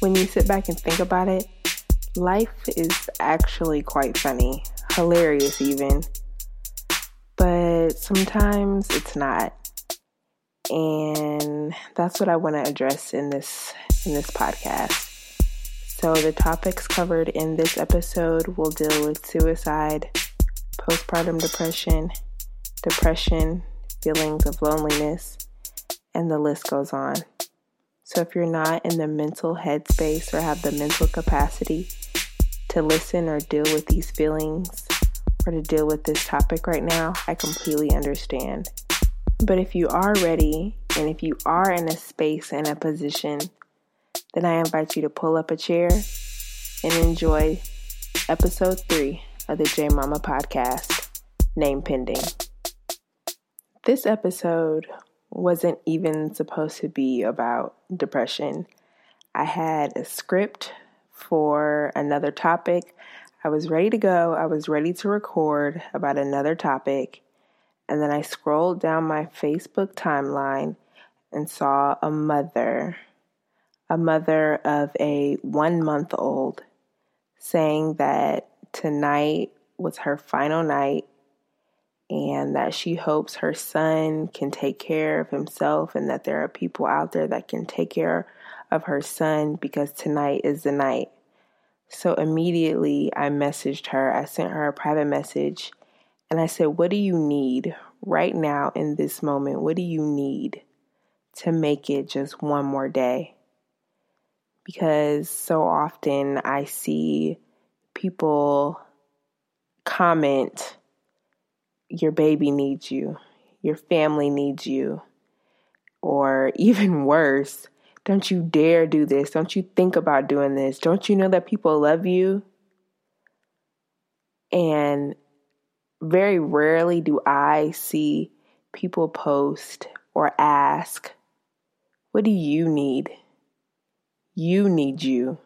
when you sit back and think about it, life is actually quite funny, hilarious even. But sometimes it's not. And that's what I want to address in this in this podcast. So the topics covered in this episode will deal with suicide, postpartum depression, depression, feelings of loneliness, and the list goes on. So if you're not in the mental headspace or have the mental capacity to listen or deal with these feelings or to deal with this topic right now, I completely understand. But if you are ready and if you are in a space and a position, then I invite you to pull up a chair and enjoy episode three of the J Mama podcast, Name Pending. This episode wasn't even supposed to be about depression. I had a script for another topic. I was ready to go. I was ready to record about another topic. And then I scrolled down my Facebook timeline and saw a mother, a mother of a one month old, saying that tonight was her final night and that she hopes her son can take care of himself and that there are people out there that can take care of her son because tonight is the night. So immediately I messaged her. I sent her a private message and I said, What do you need right now in this moment? What do you need to make it just one more day? Because so often I see people comment your baby needs you, your family needs you, or even worse, don't you dare do this. Don't you think about doing this. Don't you know that people love you? And very rarely do I see people post or ask, What do you need? You need you.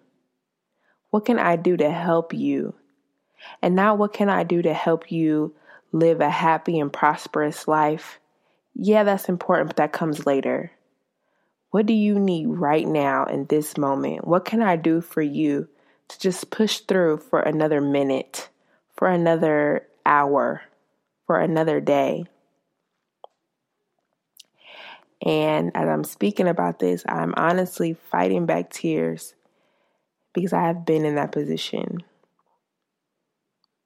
What can I do to help you? And now, what can I do to help you live a happy and prosperous life, yeah, that's important, but that comes later. What do you need right now in this moment? What can I do for you to just push through for another minute, for another hour, for another day? And as I'm speaking about this, I'm honestly fighting back tears because I have been in that position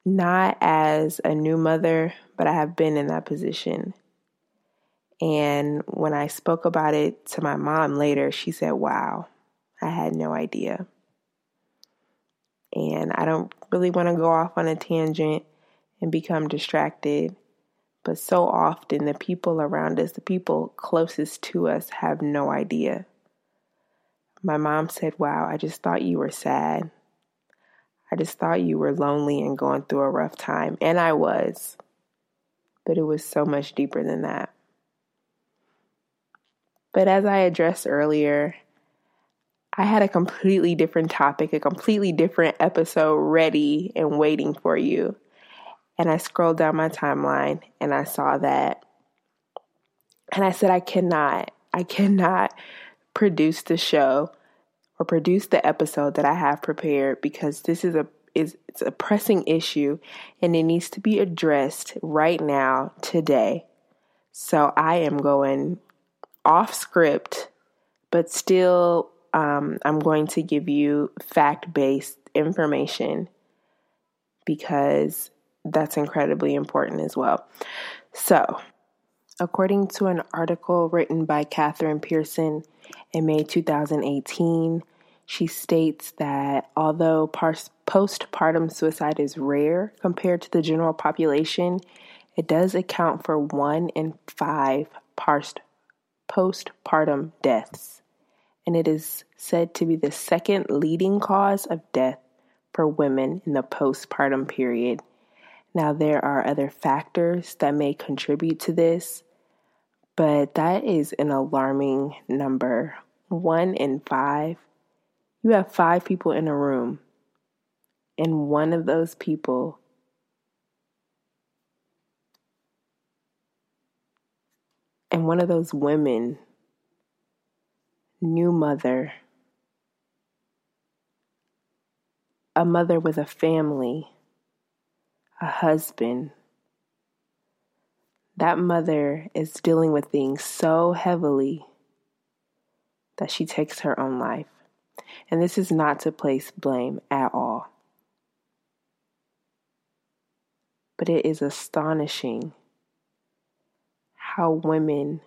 not as a new mother, but I have been in that position. And when I spoke about it to my mom later, she said, Wow, I had no idea. And I don't really want to go off on a tangent and become distracted. But so often, the people around us, the people closest to us, have no idea. My mom said, Wow, I just thought you were sad. I just thought you were lonely and going through a rough time. And I was. But it was so much deeper than that. But as I addressed earlier, I had a completely different topic, a completely different episode ready and waiting for you. And I scrolled down my timeline and I saw that. And I said, I cannot, I cannot produce the show or produce the episode that I have prepared because this is a is it's a pressing issue and it needs to be addressed right now today. So I am going off script, but still um, I'm going to give you fact based information because that's incredibly important as well. So, according to an article written by Catherine Pearson in May 2018, she states that although postpartum suicide is rare compared to the general population, it does account for one in five postpartum deaths, and it is said to be the second leading cause of death for women in the postpartum period. Now, there are other factors that may contribute to this, but that is an alarming number. One in five you have five people in a room, and one of those people and one of those women, new mother, a mother with a family, a husband, that mother is dealing with things so heavily that she takes her own life. And this is not to place blame at all. But it is astonishing how women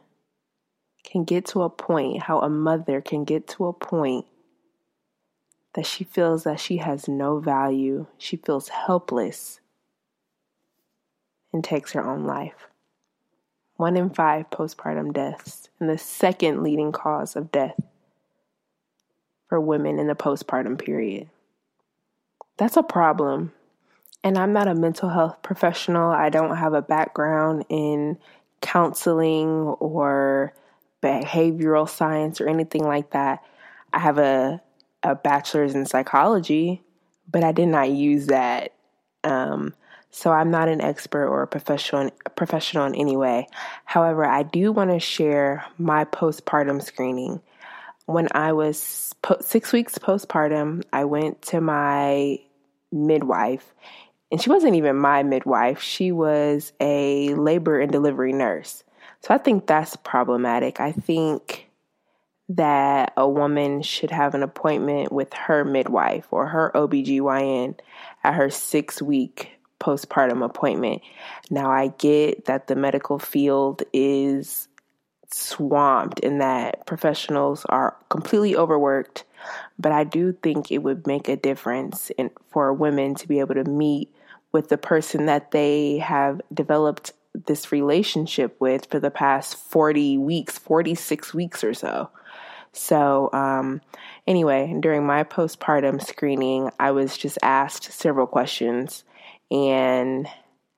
can get to a point, how a mother can get to a point that she feels that she has no value, she feels helpless, and takes her own life. One in five postpartum deaths, and the second leading cause of death for women in the postpartum period. That's a problem. And I'm not a mental health professional. I don't have a background in counseling or behavioral science or anything like that. I have a, a bachelor's in psychology, but I did not use that. Um, so I'm not an expert or a professional professional in any way. However, I do want to share my postpartum screening. When I was po- six weeks postpartum, I went to my midwife, and she wasn't even my midwife. She was a labor and delivery nurse. So I think that's problematic. I think that a woman should have an appointment with her midwife or her OBGYN at her six week postpartum appointment. Now, I get that the medical field is swamped and that professionals are completely overworked, but I do think it would make a difference in, for women to be able to meet with the person that they have developed this relationship with for the past 40 weeks, 46 weeks or so. So, um, anyway, during my postpartum screening, I was just asked several questions. And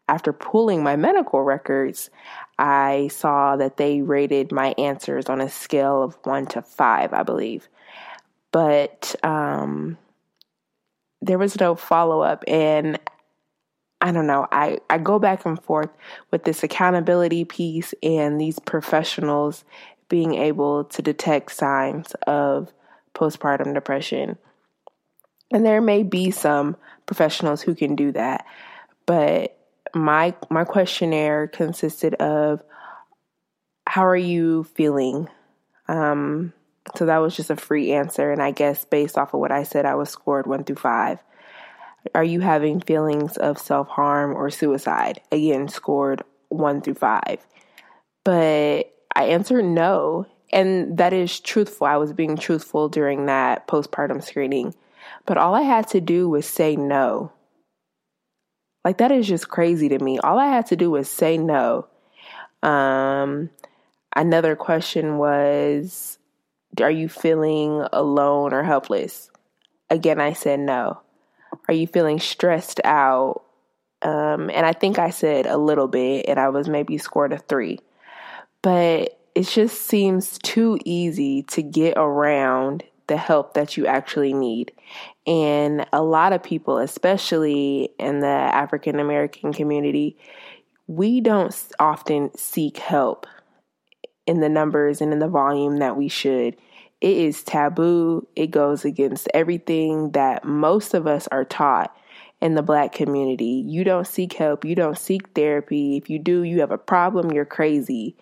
after pulling my medical records, I saw that they rated my answers on a scale of one to five, I believe. But um, there was no follow up. And I don't know. I, I go back and forth with this accountability piece and these professionals being able to detect signs of postpartum depression. And there may be some professionals who can do that, but my my questionnaire consisted of how are you feeling? Um, so that was just a free answer, and I guess based off of what I said, I was scored one through five. Are you having feelings of self harm or suicide? Again, scored one through five. But I answered no. And that is truthful. I was being truthful during that postpartum screening. But all I had to do was say no. Like, that is just crazy to me. All I had to do was say no. Um, another question was Are you feeling alone or helpless? Again, I said no. Are you feeling stressed out? Um, and I think I said a little bit, and I was maybe scored a three. But it just seems too easy to get around the help that you actually need. And a lot of people, especially in the African American community, we don't often seek help in the numbers and in the volume that we should. It is taboo. It goes against everything that most of us are taught in the black community. You don't seek help, you don't seek therapy. If you do, you have a problem, you're crazy.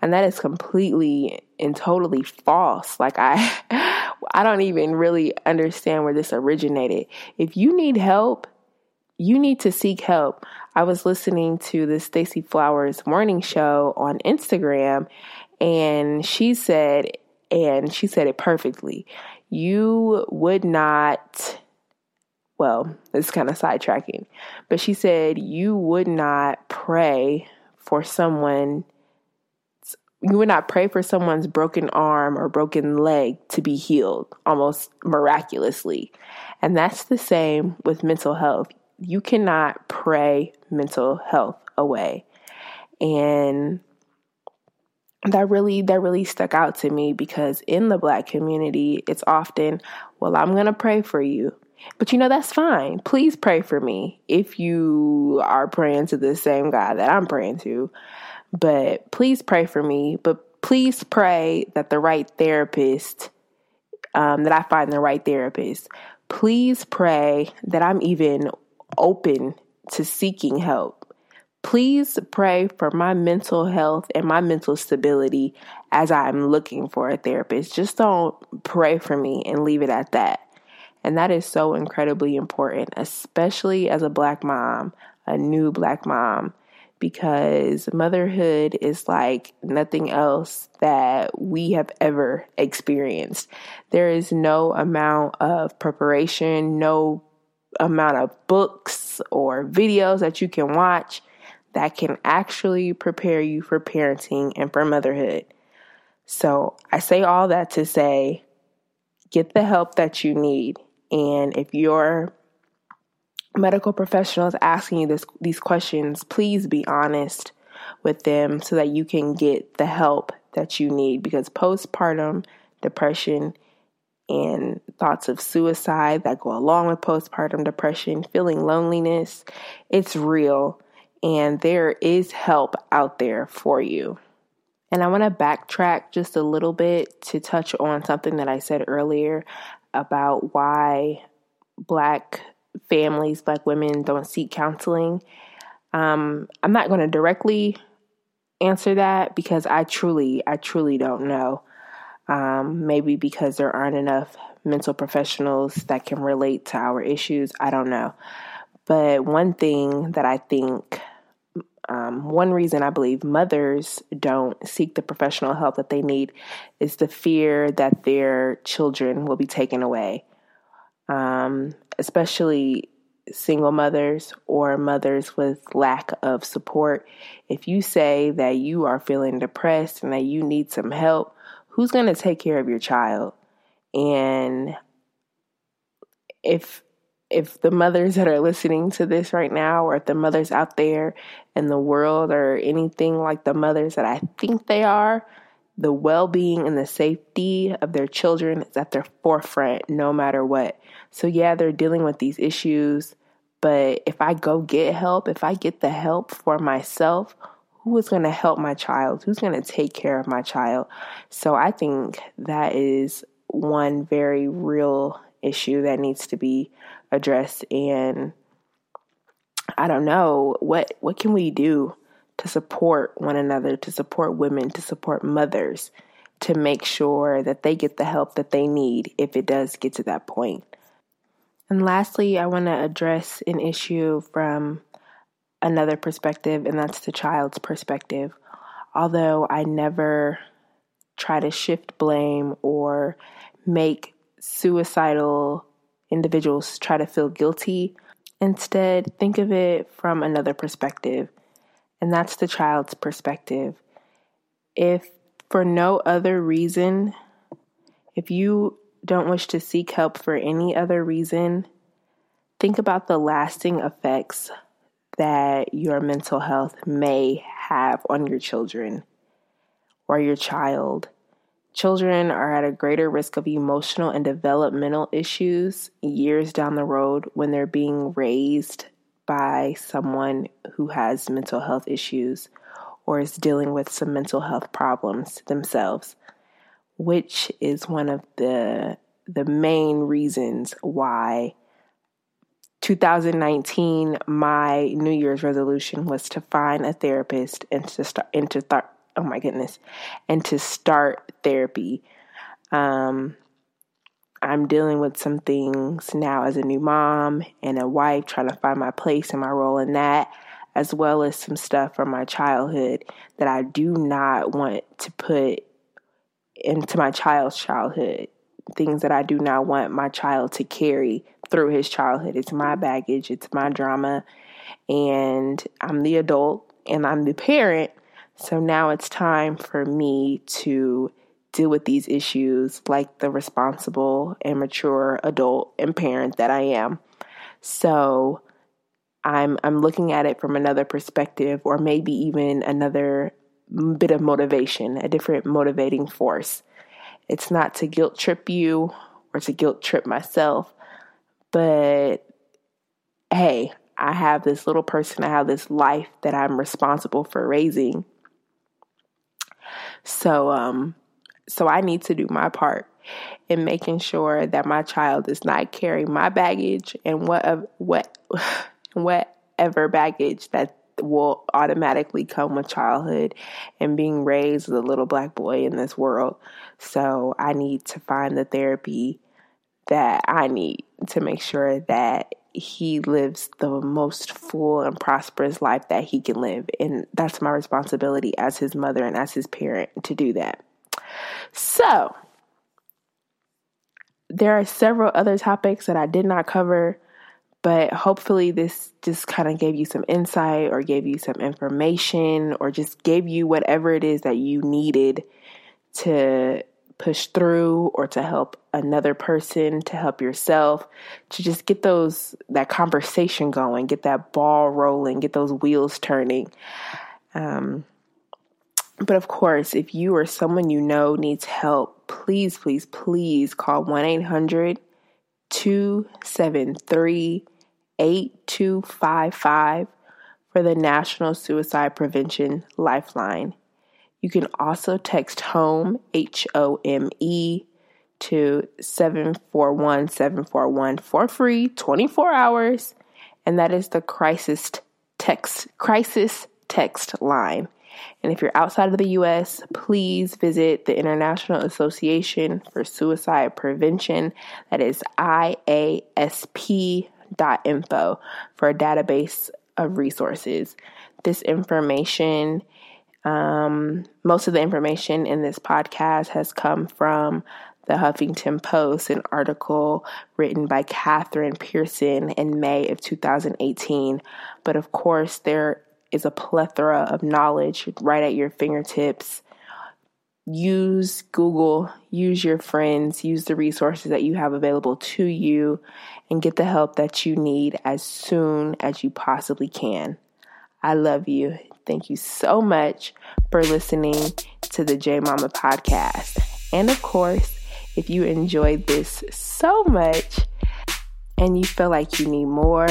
And that is completely and totally false. Like I I don't even really understand where this originated. If you need help, you need to seek help. I was listening to the Stacy Flowers morning show on Instagram and she said and she said it perfectly. You would not well, it's kind of sidetracking, but she said you would not pray for someone you would not pray for someone's broken arm or broken leg to be healed almost miraculously. And that's the same with mental health. You cannot pray mental health away. And that really that really stuck out to me because in the black community it's often well i'm going to pray for you but you know that's fine please pray for me if you are praying to the same god that i'm praying to but please pray for me but please pray that the right therapist um, that i find the right therapist please pray that I'm even open to seeking help. Please pray for my mental health and my mental stability as I'm looking for a therapist. Just don't pray for me and leave it at that. And that is so incredibly important, especially as a black mom, a new black mom, because motherhood is like nothing else that we have ever experienced. There is no amount of preparation, no amount of books or videos that you can watch that can actually prepare you for parenting and for motherhood. So I say all that to say get the help that you need. And if your medical professionals asking you this, these questions, please be honest with them so that you can get the help that you need because postpartum depression and thoughts of suicide that go along with postpartum depression, feeling loneliness, it's real and there is help out there for you. And I want to backtrack just a little bit to touch on something that I said earlier about why Black families, Black women don't seek counseling. Um, I'm not going to directly answer that because I truly, I truly don't know. Um, maybe because there aren't enough mental professionals that can relate to our issues. I don't know. But one thing that I think um, one reason I believe mothers don't seek the professional help that they need is the fear that their children will be taken away, um, especially single mothers or mothers with lack of support. If you say that you are feeling depressed and that you need some help, who's going to take care of your child? And if if the mothers that are listening to this right now, or if the mothers out there in the world or anything like the mothers that I think they are, the well being and the safety of their children is at their forefront no matter what. So, yeah, they're dealing with these issues, but if I go get help, if I get the help for myself, who is going to help my child? Who's going to take care of my child? So, I think that is one very real issue that needs to be addressed and I don't know what what can we do to support one another, to support women, to support mothers to make sure that they get the help that they need if it does get to that point. And lastly, I want to address an issue from another perspective and that's the child's perspective. Although I never try to shift blame or make suicidal individuals try to feel guilty. Instead, think of it from another perspective, and that's the child's perspective. If for no other reason, if you don't wish to seek help for any other reason, think about the lasting effects that your mental health may have on your children or your child. Children are at a greater risk of emotional and developmental issues years down the road when they're being raised by someone who has mental health issues or is dealing with some mental health problems themselves, which is one of the the main reasons why 2019 my New Year's resolution was to find a therapist and to start and to start oh my goodness, and to start therapy. Um, I'm dealing with some things now as a new mom and a wife, trying to find my place and my role in that, as well as some stuff from my childhood that I do not want to put into my child's childhood. Things that I do not want my child to carry through his childhood. It's my baggage, it's my drama, and I'm the adult and I'm the parent so now it's time for me to deal with these issues like the responsible and mature adult and parent that I am. So I'm I'm looking at it from another perspective or maybe even another bit of motivation, a different motivating force. It's not to guilt trip you or to guilt trip myself, but hey, I have this little person, I have this life that I'm responsible for raising so um so I need to do my part in making sure that my child does not carry my baggage and what uh, what whatever baggage that will automatically come with childhood and being raised as a little black boy in this world. So I need to find the therapy that I need to make sure that he lives the most full and prosperous life that he can live. And that's my responsibility as his mother and as his parent to do that. So, there are several other topics that I did not cover, but hopefully, this just kind of gave you some insight or gave you some information or just gave you whatever it is that you needed to push through or to help another person, to help yourself, to just get those that conversation going, get that ball rolling, get those wheels turning. Um, but of course, if you or someone you know needs help, please, please, please call 1 800 273 8255 for the National Suicide Prevention Lifeline. You can also text HOME, H O M E, to 741 741 for free, 24 hours. And that is the crisis text, crisis text line. And if you're outside of the US, please visit the International Association for Suicide Prevention. That is IASP.info for a database of resources. This information um, most of the information in this podcast has come from the Huffington Post, an article written by Catherine Pearson in May of 2018. But of course, there is a plethora of knowledge right at your fingertips. Use Google, use your friends, use the resources that you have available to you, and get the help that you need as soon as you possibly can. I love you. Thank you so much for listening to the J Mama podcast. And of course, if you enjoyed this so much and you feel like you need more,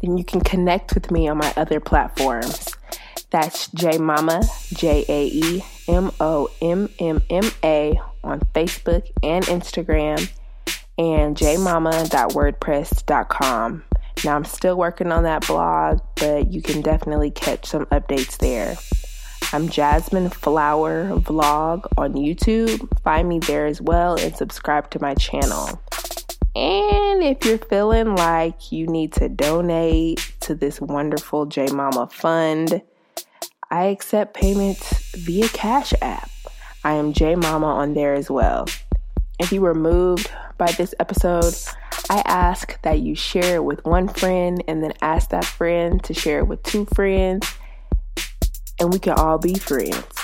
then you can connect with me on my other platforms. That's J Mama, J A E M O M M M A on Facebook and Instagram, and jmama.wordpress.com. Now, I'm still working on that blog, but you can definitely catch some updates there. I'm Jasmine Flower Vlog on YouTube. Find me there as well and subscribe to my channel. And if you're feeling like you need to donate to this wonderful J Mama fund, I accept payments via Cash App. I am J Mama on there as well. If you were moved by this episode, I ask that you share it with one friend and then ask that friend to share it with two friends, and we can all be friends.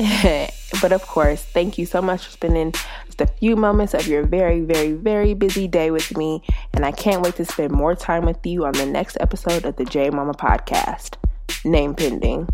but of course, thank you so much for spending just a few moments of your very, very, very busy day with me. And I can't wait to spend more time with you on the next episode of the J Mama podcast. Name pending.